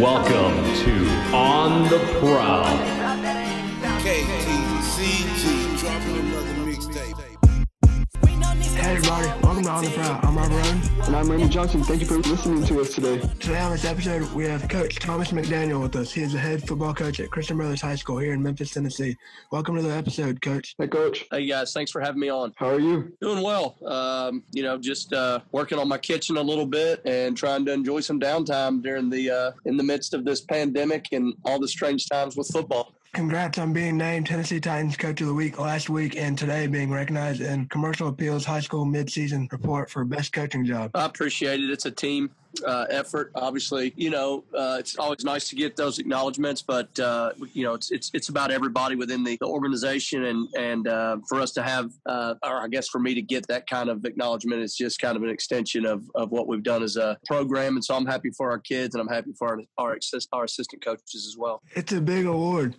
Welcome to On the Prowl. KTCG dropping another mixtape. Hey everybody, welcome to On the Prowl. I'm Robert Rowan. And I'm Randy Johnson. Thank you for listening to us today. Today on this episode, we have Coach Thomas McDaniel with us. He is the head football coach at Christian Brothers High School here in Memphis, Tennessee. Welcome to the episode, Coach. Hey, Coach. Hey guys, thanks for having me on. How are you? Doing well. Um, you know, just uh, working on my kitchen a little bit and trying to enjoy some downtime during the uh, in the midst of this pandemic and all the strange times with football. Congrats on being named Tennessee Titans Coach of the Week last week and today being recognized in Commercial Appeal's High School Midseason Report for Best Coaching Job. I appreciate it. It's a team uh, effort. Obviously, you know, uh, it's always nice to get those acknowledgments, but uh, you know, it's it's it's about everybody within the, organization, and and uh, for us to have, uh, or I guess for me to get that kind of acknowledgement, it's just kind of an extension of, of what we've done as a program, and so I'm happy for our kids, and I'm happy for our our, our assistant coaches as well. It's a big award.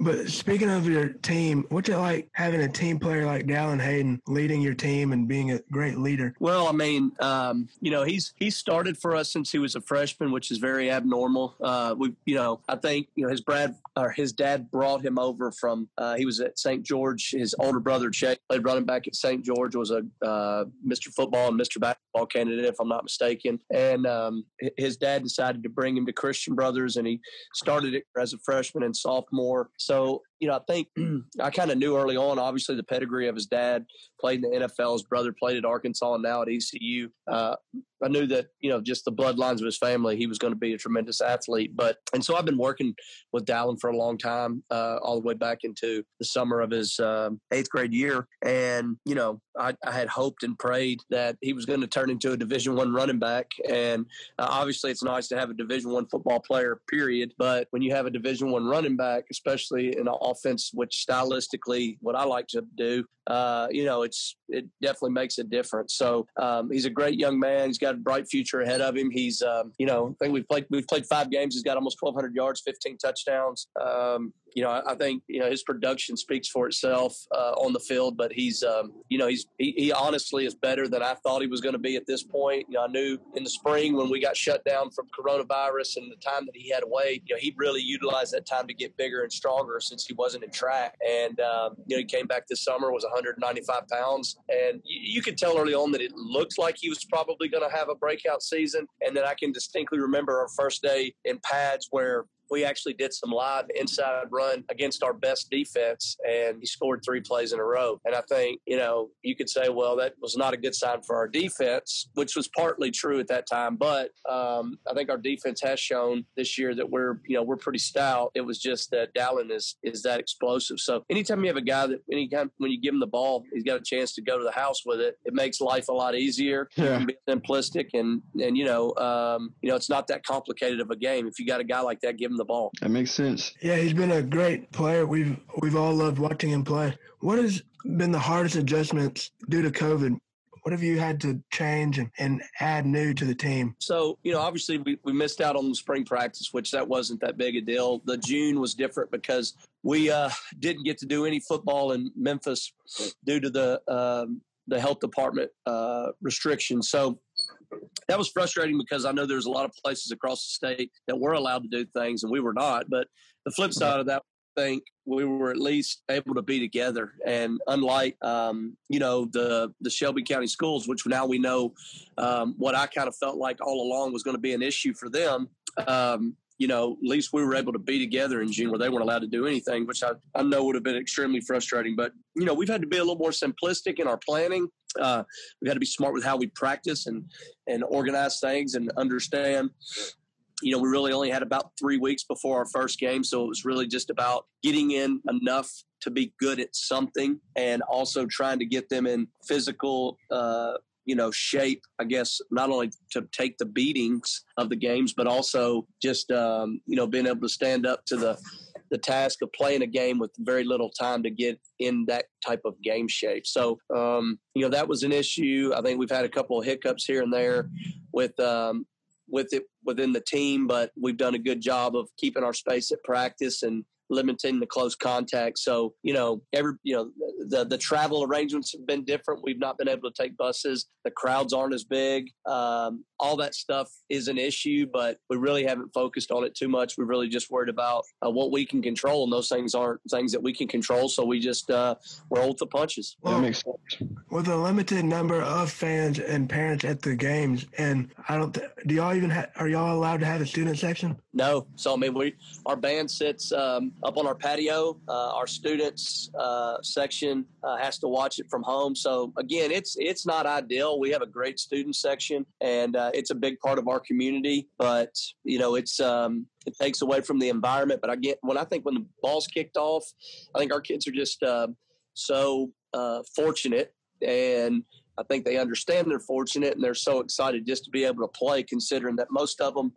But speaking of your team, what's it like having a team player like Dallan Hayden leading your team and being a great leader? Well, I mean, um, you know, he's he started for us since he was a freshman, which is very abnormal. Uh, we, you know, I think you know his Brad or his dad brought him over from uh, he was at St. George. His older brother Chase played running back at St. George, was a uh, Mr. Football and Mr. Basketball candidate, if I'm not mistaken. And um, his dad decided to bring him to Christian Brothers, and he started it as a freshman and sophomore. So you know, I think I kind of knew early on, obviously, the pedigree of his dad played in the NFL. His brother played at Arkansas and now at ECU. Uh, I knew that, you know, just the bloodlines of his family, he was going to be a tremendous athlete. But, and so I've been working with Dallan for a long time, uh, all the way back into the summer of his um, eighth grade year. And, you know, I, I, had hoped and prayed that he was going to turn into a Division One running back. And uh, obviously, it's nice to have a Division One football player, period. But when you have a Division One running back, especially in an offense, which stylistically, what I like to do, uh, you know, it's it definitely makes a difference. So um, he's a great young man. He's got a bright future ahead of him. He's, um, you know, I think we've played we've played five games. He's got almost 1,200 yards, 15 touchdowns. Um, you know, I, think you know his production speaks for itself uh, on the field. But he's, um, you know, he's he, he, honestly is better than I thought he was going to be at this point. You know, I knew in the spring when we got shut down from coronavirus and the time that he had away, you know, he really utilized that time to get bigger and stronger since he wasn't in track. And um, you know, he came back this summer was 195 pounds, and you, you could tell early on that it looked like he was probably going to have a breakout season. And then I can distinctly remember our first day in pads where we actually did some live inside run against our best defense, and he scored three plays in a row. And I think, you know, you could say, well, that was not a good sign for our defense, which was partly true at that time. But um, I think our defense has shown this year that we're, you know, we're pretty stout. It was just that Dallan is is that explosive. So anytime you have a guy that anytime when you give him the ball, he's got a chance to go to the house with it. It makes life a lot easier. Yeah. Be simplistic, and and you know, um, you know, it's not that complicated of a game. If you got a guy like that, give him the ball. That makes sense. Yeah, he's been a great player. We've we've all loved watching him play. What has been the hardest adjustments due to COVID? What have you had to change and, and add new to the team? So, you know, obviously we, we missed out on the spring practice, which that wasn't that big a deal. The June was different because we uh, didn't get to do any football in Memphis due to the um, the health department uh, restrictions. So that was frustrating because I know there's a lot of places across the state that were allowed to do things and we were not. But the flip side of that, I think we were at least able to be together. And unlike, um, you know, the the Shelby County schools, which now we know um, what I kind of felt like all along was going to be an issue for them. Um, you know, at least we were able to be together in June where they weren't allowed to do anything, which I, I know would have been extremely frustrating. But, you know, we've had to be a little more simplistic in our planning. Uh, we've got to be smart with how we practice and, and organize things and understand. You know, we really only had about three weeks before our first game. So it was really just about getting in enough to be good at something and also trying to get them in physical uh, you know, shape, I guess, not only to take the beatings of the games, but also just, um, you know, being able to stand up to the, the task of playing a game with very little time to get in that type of game shape. So, um, you know, that was an issue. I think we've had a couple of hiccups here and there with, um, with it within the team, but we've done a good job of keeping our space at practice and limiting the close contact. So you know, every you know the the travel arrangements have been different. We've not been able to take buses. The crowds aren't as big. Um, all that stuff is an issue, but we really haven't focused on it too much. We're really just worried about uh, what we can control, and those things aren't things that we can control. So we just uh, roll with the punches. that makes sense. With a limited number of fans and parents at the games, and I don't, th- do y'all even ha- are y'all allowed to have a student section? No, so I mean, we our band sits um, up on our patio. Uh, our students uh, section uh, has to watch it from home. So again, it's it's not ideal. We have a great student section, and uh, it's a big part of our community. But you know, it's um, it takes away from the environment. But I get when I think when the ball's kicked off, I think our kids are just uh, so uh, fortunate and I think they understand they're fortunate and they're so excited just to be able to play, considering that most of them,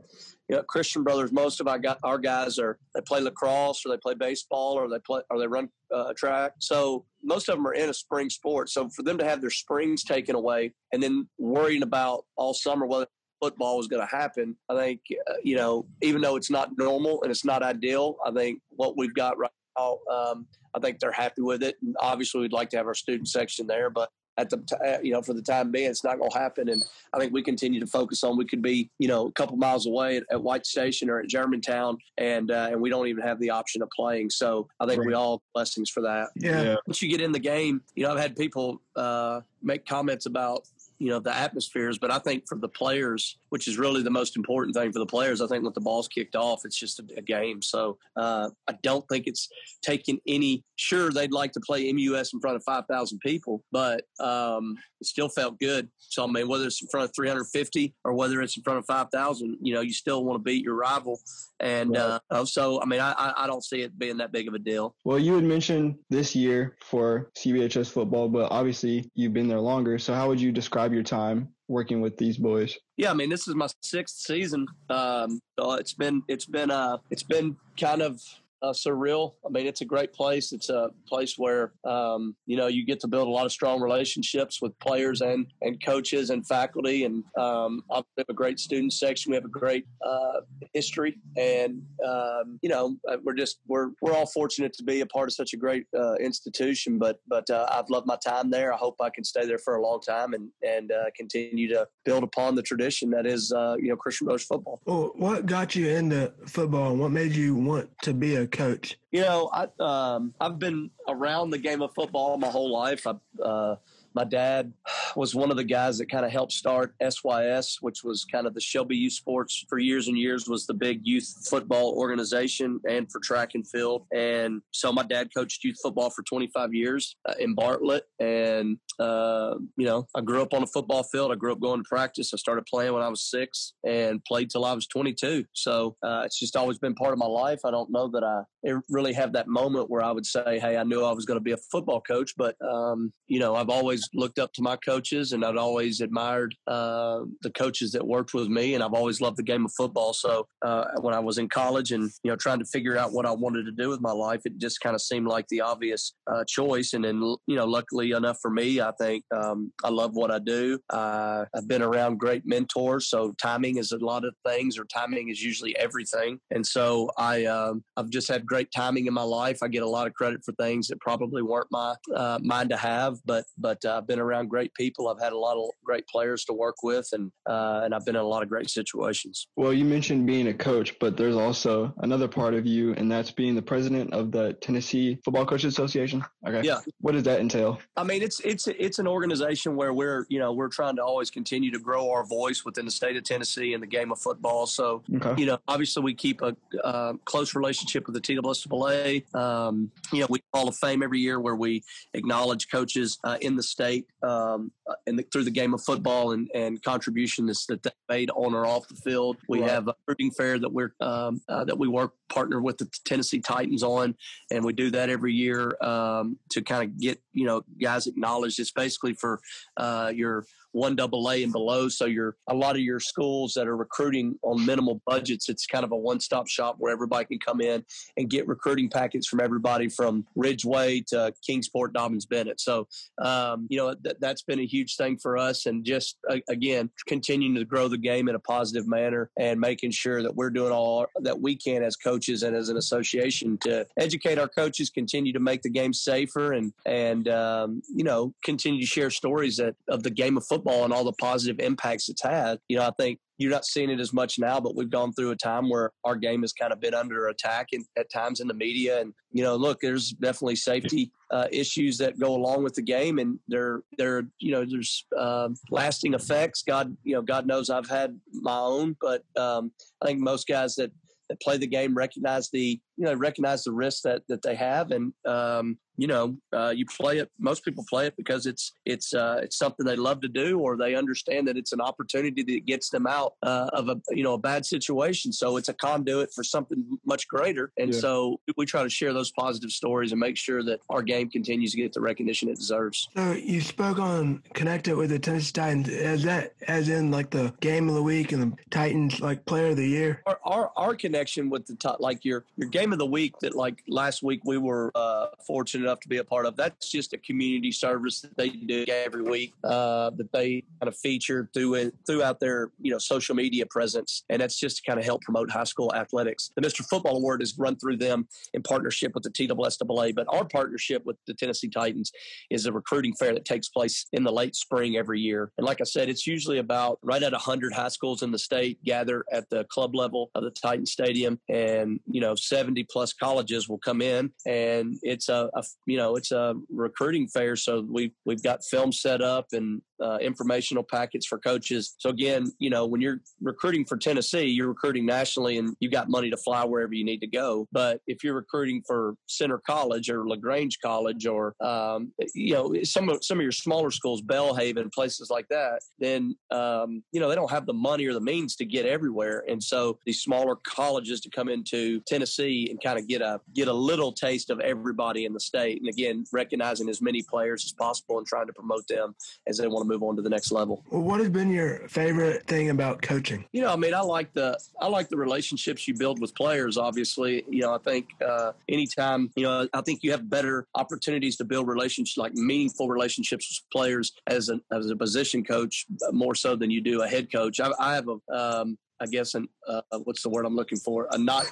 you know, Christian brothers, most of our, our guys are they play lacrosse or they play baseball or they play or they run uh, track. So most of them are in a spring sport. So for them to have their springs taken away and then worrying about all summer whether football was going to happen, I think uh, you know, even though it's not normal and it's not ideal, I think what we've got right now. Um, I think they're happy with it. And obviously, we'd like to have our student section there, but at the t- uh, you know for the time being, it's not going to happen. And I think we continue to focus on we could be you know a couple miles away at, at White Station or at Germantown, and uh, and we don't even have the option of playing. So I think we all blessings for that. Yeah. Once you get in the game, you know I've had people uh, make comments about you know the atmospheres but i think for the players which is really the most important thing for the players i think when the ball's kicked off it's just a, a game. So uh, i don't think it's taken any sure they'd like to play mus in front of 5000 people but um, it still felt good. So i mean whether it's in front of 350 or whether it's in front of 5000 you know you still want to beat your rival. And uh, so i mean I, I- I don't see it being that big of a deal. Well, you had mentioned this year for CBHS football, but obviously you've been there longer. So how would you describe your time working with these boys? Yeah, I mean, this is my sixth season. Um, it's been it's been uh it's been kind of uh, surreal. I mean, it's a great place. It's a place where um, you know you get to build a lot of strong relationships with players and and coaches and faculty. And um, we have a great student section. We have a great uh, history, and um, you know uh, we're just we're we're all fortunate to be a part of such a great uh, institution. But but uh, I've loved my time there. I hope I can stay there for a long time and and uh, continue to build upon the tradition that is you know Christian Brothers football. Well, what got you into football and what made you want to be a coach? You know, I um, I've been around the game of football my whole life. I, uh, my dad was one of the guys that kind of helped start SYS, which was kind of the Shelby Youth Sports for years and years was the big youth football organization and for track and field. And so my dad coached youth football for 25 years uh, in Bartlett. And, uh, you know, I grew up on a football field. I grew up going to practice. I started playing when I was six and played till I was 22. So uh, it's just always been part of my life. I don't know that I really have that moment where I would say, hey, I knew I was going to be a football coach. But, um, you know, I've always looked up to my coaches and I'd always admired uh, the coaches that worked with me. And I've always loved the game of football. So uh, when I was in college and, you know, trying to figure out what I wanted to do with my life, it just kind of seemed like the obvious uh, choice. And then, you know, luckily enough for me, I think um, I love what I do. Uh, I've been around great mentors. So timing is a lot of things, or timing is usually everything. And so I, um, I've just had great timing in my life. I get a lot of credit for things that probably weren't my uh, mine to have, but but uh, I've been around great people. I've had a lot of great players to work with, and uh, and I've been in a lot of great situations. Well, you mentioned being a coach, but there's also another part of you, and that's being the president of the Tennessee Football Coaches Association. Okay. Yeah. What does that entail? I mean, it's it's it's an organization where we're you know we're trying to always continue to grow our voice within the state of Tennessee and the game of football. So Okay. you know, obviously we keep a uh, close relationship with the TSSAA. Um, you know, we Hall of Fame every year where we acknowledge coaches uh, in the state um, uh, in the, through the game of football and, and contributions that they made on or off the field. We Right. have a recruiting fair that we're um, uh, that we work partner with the Tennessee Titans on, and we do that every year um, to kind of get you know guys acknowledged. It's basically for uh, your one double A and below. So your a lot of your schools that are recruiting on minimal budgets, it's kind of a one stop shop where everybody can come in and get recruiting packets from everybody from Ridgeway to Kingsport, Dobyns-Bennett. So um, you know that, that's been a huge huge thing for us. And just uh, again, continuing to grow the game in a positive manner and making sure that we're doing all that we can as coaches and as an association to educate our coaches, continue to make the game safer, and and um, you know continue to share stories that, of the game of football and all the positive impacts it's had. You know, I think you're not seeing it as much now, but we've gone through a time where our game has kind of been under attack in, at times in the media. And you know, look, there's definitely safety uh, issues that go along with the game, and there, there, you know, there's uh, lasting effects. God, you know, God knows I've had my own, but um, I think most guys that that play the game recognize the you know recognize the risks that that they have and um, you know, uh, you play it. Most people play it because it's it's uh, it's something they love to do, or they understand that it's an opportunity that gets them out uh, of a you know a bad situation. So it's a conduit for something much greater. And yeah. so we try to share those positive stories and make sure that our game continues to get the recognition it deserves. So you spoke on connected with the Tennessee Titans. As that as in like the game of the week and the Titans like player of the year. Our our, our connection with the top, like your your game of the week that like last week we were uh, fortunate enough to be a part of. That's just a community service that they do every week uh, that they kind of feature through it, throughout their you know social media presence, and that's just to kind of help promote high school athletics. The Mr. Football Award is run through them in partnership with the TSSAA, but our partnership with the Tennessee Titans is a recruiting fair that takes place in the late spring every year. And like I said, it's usually about right at 100 high schools in the state gather at the club level of the Titan Stadium, and you know 70 plus colleges will come in, and it's a, a you know, it's a recruiting fair. So we we've got film set up and uh, informational packets for coaches. So again, you know, when you're recruiting for Tennessee, you're recruiting nationally and you've got money to fly wherever you need to go. But if you're recruiting for Centre College or Lagrange College or um, you know some of some of your smaller schools, Belhaven, places like that, then um, you know they don't have the money or the means to get everywhere. And so these smaller colleges to come into Tennessee and kind of get a get a little taste of everybody in the state. And again, recognizing as many players as possible and trying to promote them as they want to move on to the next level. Well, what has been your favorite thing about coaching? You know, I mean, I like the I like the relationships you build with players. Obviously, you know, I think uh, anytime you know, I think you have better opportunities to build relationships, like meaningful relationships with players as a as a position coach, more so than you do a head coach. I, I have a um, I guess, an uh, what's the word I'm looking for? A not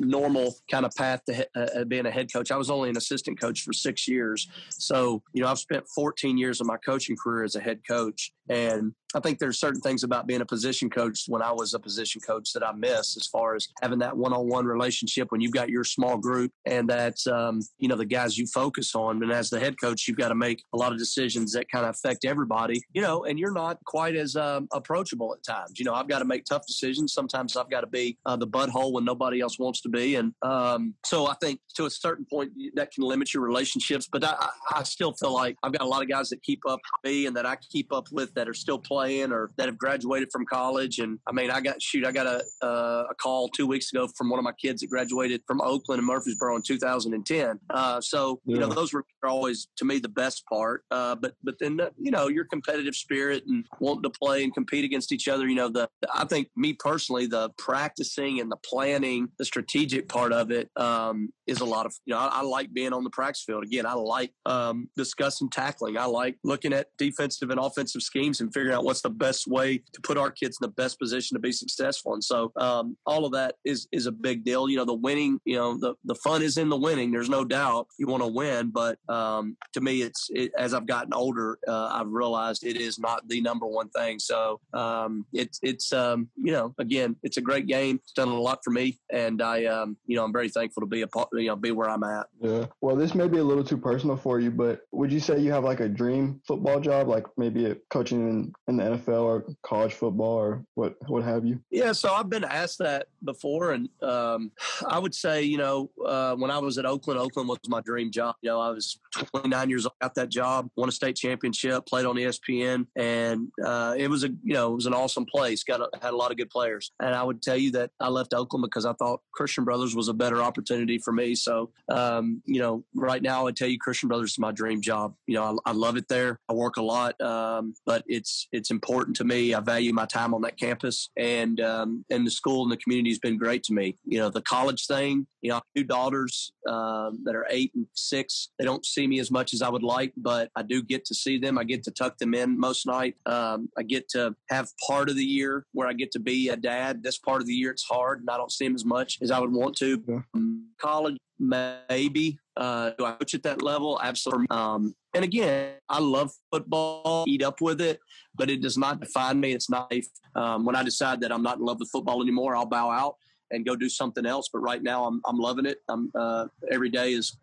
normal kind of path to he- uh, being a head coach. I was only an assistant coach for six years, so you know I've spent 14 years of my coaching career as a head coach, and I think there's certain things about being a position coach when I was a position coach that I miss as far as having that one-on-one relationship when you've got your small group and that's um, you know the guys you focus on. And as the head coach, you've got to make a lot of decisions that kind of affect everybody, you know, and you're not quite as um, approachable at times. You know, I've got to make tough decisions. Sometimes I've got to be uh, the butthole when nobody else wants to be, and um, so I think to a certain point that can limit your relationships. But I, I still feel like I've got a lot of guys that keep up with me and that I keep up with that are still playing or that have graduated from college. And I mean, I got shoot, I got a uh, a call two weeks ago from one of my kids that graduated from Oakland and Murfreesboro in 2010. Uh, so yeah. you know, those were always to me the best part. Uh, but but then you know, your competitive spirit and wanting to play and compete against each other. You know, the I think me personally, the practicing and the planning, the strategic part of it um, is a lot of you know. I, I, like being on the practice field. Again, I like um, discussing tackling. I like looking at defensive and offensive schemes and figuring out what's the best way to put our kids in the best position to be successful. And so um, all of that is is a big deal. You know, the winning, you know, the, the fun is in the winning. There's no doubt you want to win, but um, to me, it's it, as I've gotten older, uh, I've realized it is not the number one thing. So um, it's it's um, you know, again, it's a great game. It's done a lot for me, and I um, you know, I'm very thankful to be a part, you know, be where I'm at. Yeah. Well, this may be a little too personal for you, but would you say you have like a dream football job, like maybe coaching in, in the NFL or college football or what what have you? Yeah, so I've been asked that before, and um, I would say, you know, uh, when I was at Oakland, Oakland was my dream job. You know, I was 29 years old, got that job, won a state championship, played on ESPN, and uh, it was a you know it was an awesome place. Got a, had a lot of good players, and I would tell you that I left Oakland because I thought Christian Brothers was a better opportunity for me me. So, um, you know, right now I tell you, Christian Brothers is my dream job. You know, I, I love it there. I work a lot, um, but it's it's important to me. I value my time on that campus, and um, and the school and the community has been great to me. You know, the college thing. You know, two daughters um, that are eight and six. They don't see me as much as I would like, but I do get to see them. I get to tuck them in most night. Um, I get to have part of the year where I get to be a dad. This part of the year it's hard, and I don't see them as much as I would want to. Yeah. College, maybe. Uh, do I coach at that level? Absolutely. Um, and again, I love football, eat up with it, but it does not define me. It's not. Um, when I decide that I'm not in love with football anymore, I'll bow out and go do something else. But right now, I'm I'm loving it. I'm uh, every day is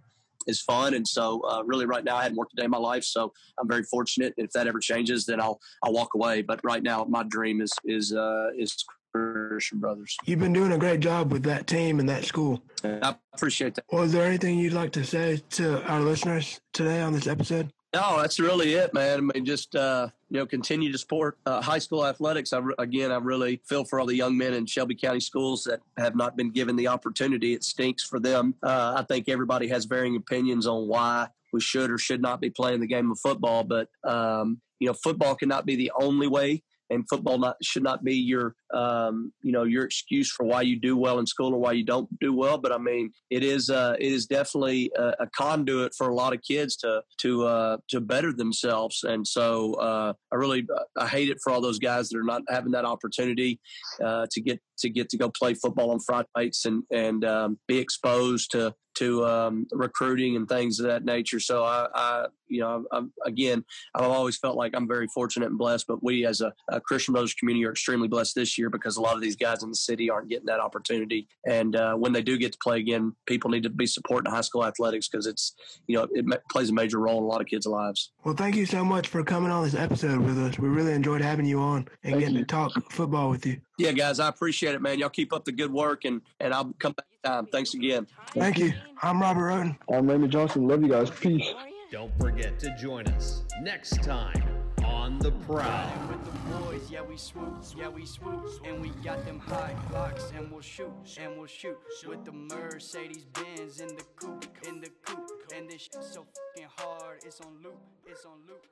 is fun, and so uh, really right now I hadn't worked a day in my life, so I'm very fortunate. If that ever changes, then I'll I'll walk away. But right now, my dream is is uh, is Christian Brothers. You've been doing a great job with that team and that school. I appreciate that. Was there anything you'd like to say to our listeners today on this episode? No, that's really it, man. I mean, just uh, you know, continue to support uh, high school athletics. I again, I really feel for all the young men in Shelby County schools that have not been given the opportunity. It stinks for them. Uh, I think everybody has varying opinions on why we should or should not be playing the game of football, but um, you know, football cannot be the only way and football not should not be your um, you know your excuse for why you do well in school or why you don't do well. But I mean, it is uh, it is definitely a, a, conduit for a lot of kids to to uh, to better themselves. And so uh, I really I hate it for all those guys that are not having that opportunity uh, to get to get to go play football on Friday nights and and um, be exposed to to um, recruiting and things of that nature. So I, I you know, I'm, again, I've always felt like I'm very fortunate and blessed. But we, as a, a, Christian Brothers community, are extremely blessed this year because a lot of these guys in the city aren't getting that opportunity. And uh, when they do get to play again, people need to be supporting high school athletics because it's, you know, it plays a major role in a lot of kids' lives. Well, thank you so much for coming on this episode with us. We really enjoyed having you on and Thank getting you. to talk football with you. Yeah, guys, I appreciate it, man. Y'all keep up the good work, and and I'll come back time. Thanks again. Thank you. I'm Robert Roden. I'm Raymond Johnson. Love you guys. Peace. Don't forget to join us next time on The Prowl. with the boys, yeah we swoop, yeah we swoop, and we got them high blocks, and we'll shoot, and we'll shoot with the Mercedes Benz in the coupe, in the coupe, and this shit so fucking hard, it's on loop, it's on loop.